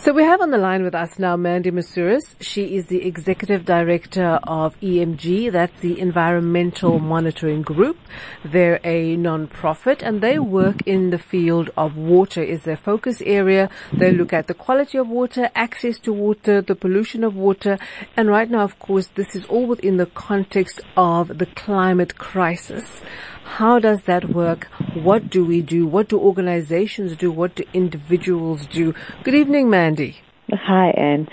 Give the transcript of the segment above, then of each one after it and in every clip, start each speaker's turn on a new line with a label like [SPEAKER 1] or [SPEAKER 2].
[SPEAKER 1] So we have on the line with us now Mandy Moussouris. She is the executive director of EMG. That's the Environmental Monitoring Group. They're a non-profit and they work in the field of water is their focus area. They look at the quality of water, access to water, the pollution of water. And right now, of course, this is all within the context of the climate crisis. How does that work? What do we do? What do organizations do? What do individuals do? Good evening, Mandy.
[SPEAKER 2] Hi, An.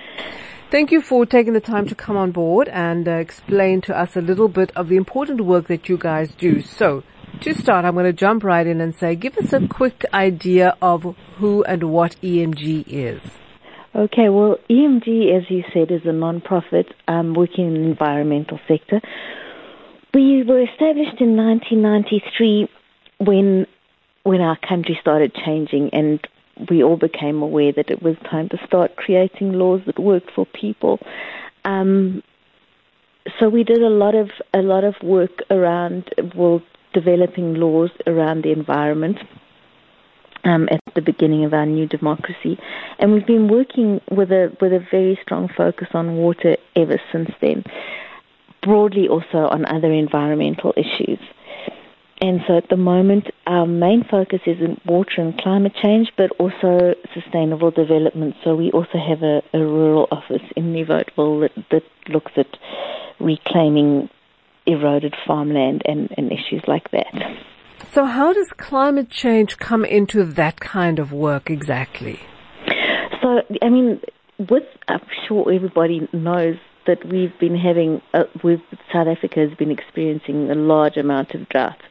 [SPEAKER 1] Thank you for taking the time to come on board and uh, explain to us a little bit of the important work that you guys do. So, to start, I'm going to jump right in and say, give us a quick idea of who and what EMG is.
[SPEAKER 2] Okay, well, EMG, as you said, is a non-profit um, working in the environmental sector. We were established in 1993 when when our country started changing and we all became aware that it was time to start creating laws that worked for people. Um, so we did a lot of a lot of work around well developing laws around the environment. Um, at the beginning of our new democracy, and we've been working with a with a very strong focus on water ever since then broadly also on other environmental issues. And so at the moment, our main focus is in water and climate change, but also sustainable development. So we also have a, a rural office in Nieuwoudtville that, that looks at reclaiming eroded farmland and, and issues like that.
[SPEAKER 1] So how does climate change come into that kind of work exactly?
[SPEAKER 2] So, I mean, with, I'm sure everybody knows that we've been having, uh, with South Africa has been experiencing a large amount of drought.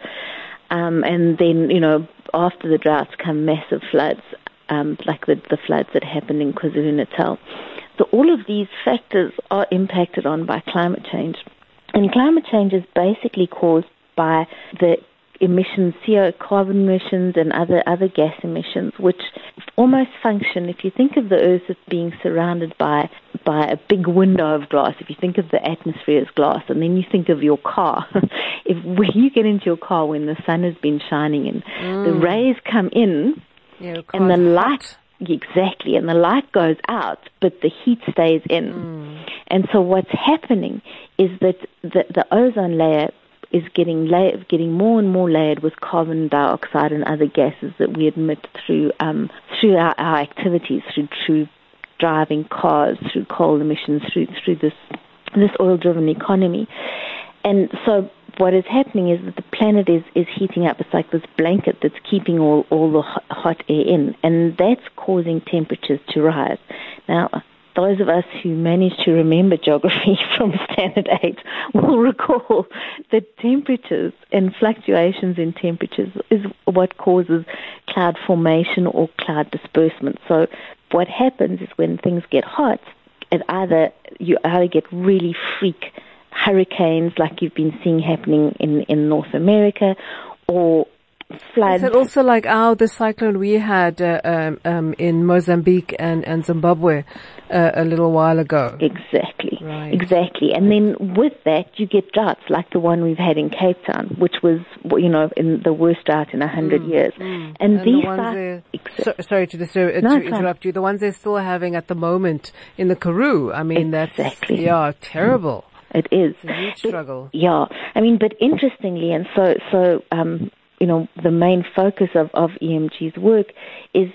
[SPEAKER 2] Um, and then, you know, after the droughts come massive floods, um, like the, the floods that happened in KwaZulu-Natal. So all of these factors are impacted on by climate change. And climate change is basically caused by the emissions, CO carbon emissions and other, other gas emissions, which almost function, if you think of the Earth as being surrounded by, by a big window of glass, if you think of the atmosphere as glass, and then you think of your car, if when you get into your car when the sun has been shining and mm. the rays come in
[SPEAKER 1] yeah,
[SPEAKER 2] and the light, exactly, and the light goes out, but the heat stays in.
[SPEAKER 1] Mm.
[SPEAKER 2] And so what's happening is that the, the ozone layer is getting getting more and more layered with carbon dioxide and other gases that we emit through um, through our, our activities, through through driving cars, through coal emissions, through through this this oil-driven economy, and so what is happening is that the planet is, is heating up. It's like this blanket that's keeping all, all the hot air in, and that's causing temperatures to rise. Now, those of us who manage to remember geography from Standard 8 will recall that temperatures and fluctuations in temperatures is what causes cloud formation or cloud disbursement. So what happens is when things get hot, it either you either get really freak hurricanes like you've been seeing happening in, in North America or floods.
[SPEAKER 1] Is it also like our the cyclone we had uh, um, um, in Mozambique and, and Zimbabwe uh, a little while ago?
[SPEAKER 2] Exactly.
[SPEAKER 1] Right.
[SPEAKER 2] Exactly. And then with that, you get droughts like the one we've had in Cape Town, which was, you know, in the worst drought in a hundred
[SPEAKER 1] mm,
[SPEAKER 2] years.
[SPEAKER 1] Mm.
[SPEAKER 2] And,
[SPEAKER 1] and,
[SPEAKER 2] these
[SPEAKER 1] the ones
[SPEAKER 2] are,
[SPEAKER 1] so, sorry to, disturb, uh,
[SPEAKER 2] no,
[SPEAKER 1] to interrupt you. The ones they're still having at the moment in the Karoo. I mean,
[SPEAKER 2] exactly.
[SPEAKER 1] that's yeah, terrible.
[SPEAKER 2] It is.
[SPEAKER 1] It's a huge
[SPEAKER 2] but,
[SPEAKER 1] struggle.
[SPEAKER 2] Yeah. I mean, but interestingly, and so, so, um, you know, the main focus of, of EMG's work is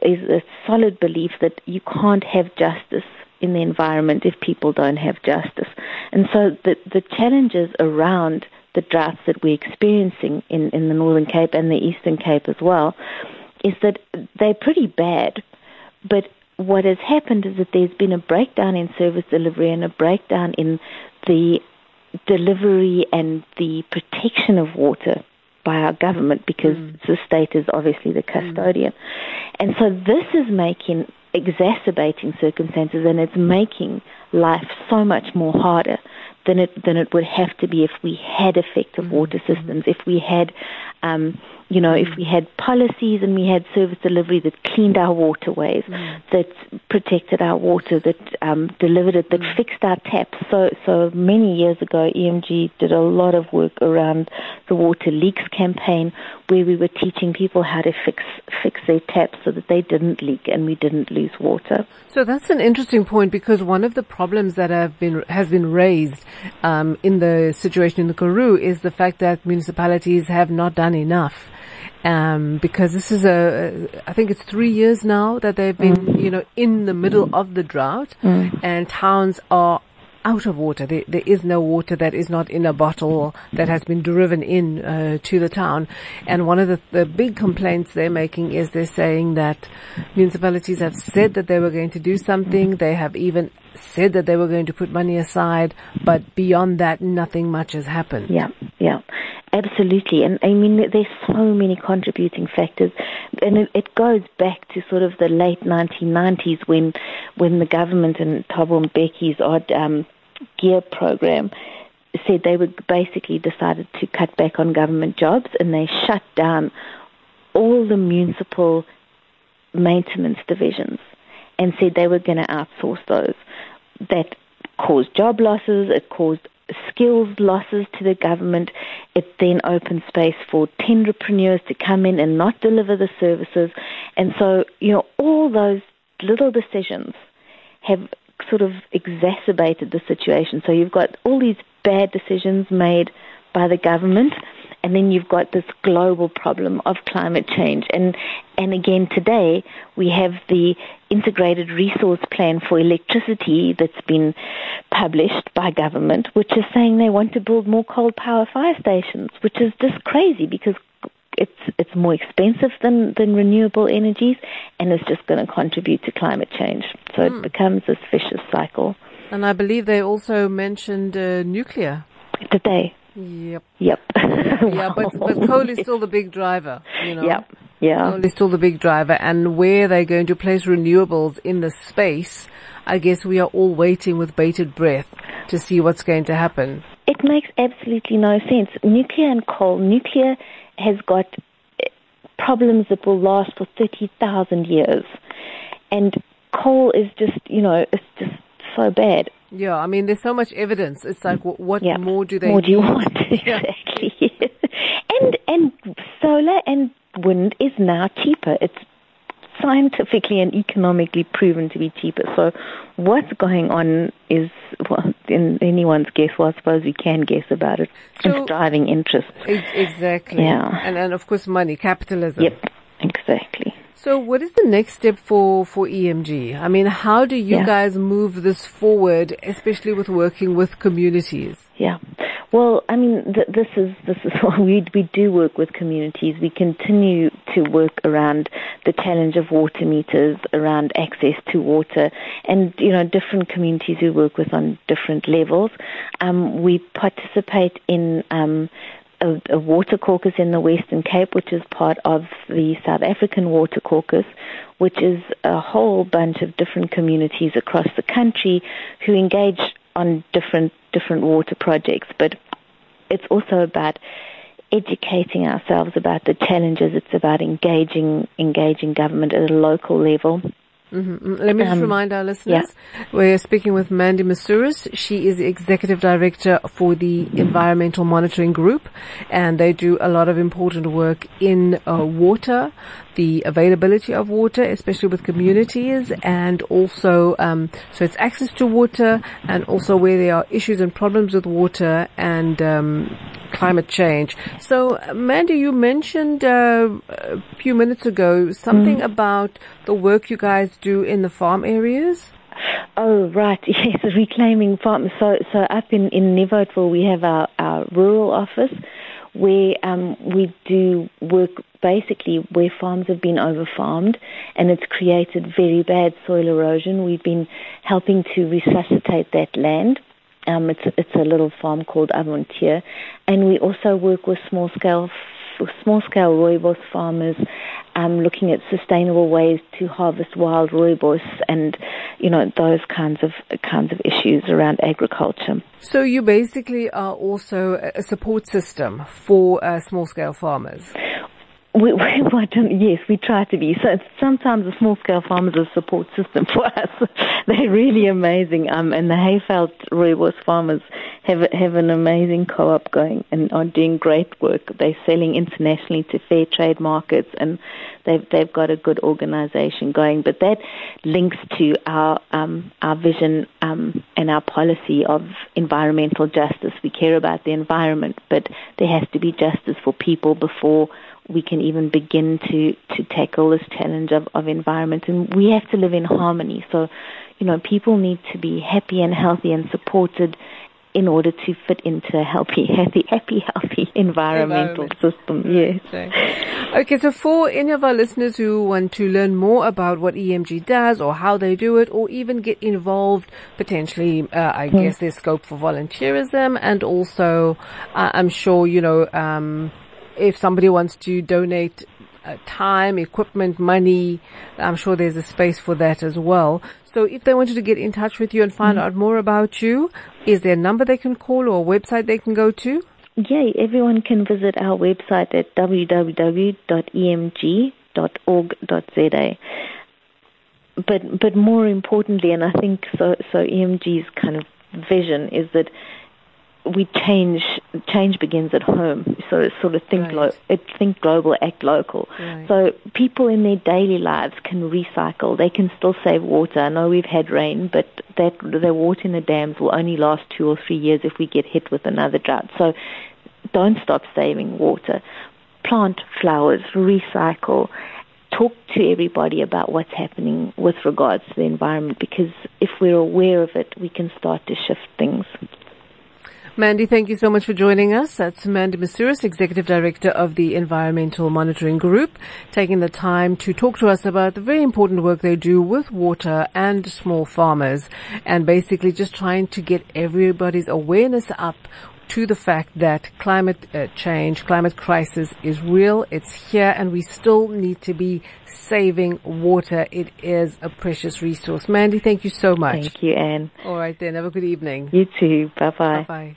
[SPEAKER 2] is a solid belief that you can't have justice in the environment if people don't have justice. And so the the challenges around the droughts that we're experiencing in, in the Northern Cape and the Eastern Cape as well is that they're pretty bad. But what has happened is that there's been a breakdown in service delivery and a breakdown in the delivery and the protection of water by our government because mm. the state is obviously the custodian. Mm. And so this is making exacerbating circumstances and it's making life so much more harder than it than it would have to be if we had effective mm. water systems, if we had Um, you know, if we had policies and we had service delivery that cleaned our waterways, mm. that protected our water, that um, delivered it, that mm. fixed our taps. So, so many years ago, EMG did a lot of work around the water leaks campaign, where we were teaching people how to fix fix their taps so that they didn't leak and we didn't lose water.
[SPEAKER 1] So that's an interesting point because one of the problems that have been has been raised um, in the situation in the Karoo is the fact that municipalities have not done enough um, because this is a, I think it's three years now that they've been, mm. you know, in the middle of the drought, mm. and towns are out of water. There, there is no water that is not in a bottle that has been driven in uh, to the town. And one of the, the big complaints they're making is they're saying that municipalities have said that they were going to do something. They have even said that they were going to put money aside, but beyond that, nothing much has happened.
[SPEAKER 2] Yeah, yeah. Absolutely, and I mean there's so many contributing factors, and it, it goes back to sort of the late 1990s when, when the government and Thabo Mbeki's odd um, gear program said they would basically decided to cut back on government jobs, and they shut down all the municipal maintenance divisions, and said they were going to outsource those. That caused job losses. It caused skills losses to the government. It then opens space for tenderpreneurs to come in and not deliver the services. And so, you know, all those little decisions have sort of exacerbated the situation. So you've got all these bad decisions made by the government and then you've got this global problem of climate change. And, and again, today we have the integrated resource plan for electricity that's been published by government, which is saying they want to build more coal power fire stations, which is just crazy because it's it's more expensive than, than renewable energies and it's just going to contribute to climate change. So mm. it hmm. becomes this vicious cycle.
[SPEAKER 1] And I believe they also mentioned uh, nuclear.
[SPEAKER 2] Did they?
[SPEAKER 1] Yep.
[SPEAKER 2] Yep.
[SPEAKER 1] yeah, but, but coal is still the big driver, you know.
[SPEAKER 2] Yep. Yeah.
[SPEAKER 1] Coal is still the big driver. And where they're going to place renewables in the space, I guess we are all waiting with bated breath to see what's going to happen.
[SPEAKER 2] It makes absolutely no sense. Nuclear and coal, nuclear has got eh, problems that will last for 30,000 years. And coal is just, you know, it's just so bad.
[SPEAKER 1] Yeah, I mean, there's so much evidence. It's like, what yeah. more do they?
[SPEAKER 2] More do you want? exactly. and and solar and wind is now cheaper. It's scientifically and economically proven to be cheaper. So, what's going on is well, in anyone's guess. Well, I suppose we can guess about it. So, it's driving interest.
[SPEAKER 1] Exactly. Yeah. And and of course, money, capitalism.
[SPEAKER 2] Yep. Exactly.
[SPEAKER 1] So what is the next step for, for EMG? I mean, how do you yeah. guys move this forward, especially with working with communities?
[SPEAKER 2] Yeah. Well, I mean, th- this is this is what we we do work with communities. We continue to work around the challenge of water meters, around access to water, and you know, different communities we work with on different levels. Um, we participate in um, a, a, water caucus in the Western Cape, which is part of the South African Water Caucus, which is a whole bunch of different communities across the country who engage on different different water projects. But it's also about educating ourselves about the challenges. It's about engaging engaging government at a local level.
[SPEAKER 1] Mm-hmm. Mm, let me just um, remind our listeners, yeah. we're speaking with Mandy Moussouris. She is the executive director for the Environmental Monitoring Group, and they do a lot of important work in uh, water, the availability of water, especially with communities, and also um, so it's access to water, and also where there are issues and problems with water and um, climate change. So, Mandy, you mentioned uh, a few minutes ago something mm. about the work you guys do in the farm areas.
[SPEAKER 2] Oh right, yes, reclaiming farms. So, so up in in Nieuwoudtville, we have our, our rural office where um, we do work basically where farms have been overfarmed and it's created very bad soil erosion. We've been helping to resuscitate that land. Um, it's it's a little farm called Avontier, and we also work with small scale small scale rooibos farmers, um, looking at sustainable ways to harvest wild rooibos and you know, those kinds of kinds of issues around agriculture.
[SPEAKER 1] So you basically are also a support system for uh, small scale farmers.
[SPEAKER 2] We, we, yes, we try to be. So sometimes the small scale farmers are a support system for us. They're really amazing. Um, and the Heiveld Rooibos farmers have have an amazing co-op going and are doing great work. They're selling internationally to fair trade markets, and they've they've got a good organisation going. But that links to our um, our vision um, and our policy of environmental justice. We care about the environment, but there has to be justice for people before we can even begin to, to tackle this challenge of, of environment. And we have to live in harmony. So, you know, people need to be happy and healthy and supported in order to fit into a healthy, happy, happy, healthy environmental system. Yes.
[SPEAKER 1] Okay, so for any of our listeners who want to learn more about what EMG does or how they do it or even get involved, potentially, uh, I mm. guess there's scope for volunteerism and also, uh, I'm sure, you know, um, if somebody wants to donate uh, time, equipment, money, I'm sure there's a space for that as well. So if they wanted to get in touch with you and find mm-hmm. out more about you, is there a number they can call or a website they can go to?
[SPEAKER 2] Yeah, everyone can visit our website at www.emg.org.za. But but more importantly, and I think so so EMG's kind of vision is that we change change begins at home. So sort of think right. lo- think global, act local. Right. So people in their daily lives can recycle. They can still save water. I know we've had rain, but that the water in the dams will only last two or three years if we get hit with another drought. So don't stop saving water. Plant flowers, recycle. Talk to everybody about what's happening with regards to the environment because if we're aware of it, we can start to shift things.
[SPEAKER 1] Mandy, thank you so much for joining us. That's Mandy Moussouris, Executive Director of the Environmental Monitoring Group, taking the time to talk to us about the very important work they do with water and small farmers and basically just trying to get everybody's awareness up to the fact that climate uh, change, climate crisis is real. It's here and we still need to be saving water. It is a precious resource. Mandy, thank you so much.
[SPEAKER 2] Thank you, An.
[SPEAKER 1] All right then. Have a good evening.
[SPEAKER 2] You too. Bye bye.
[SPEAKER 1] Bye bye.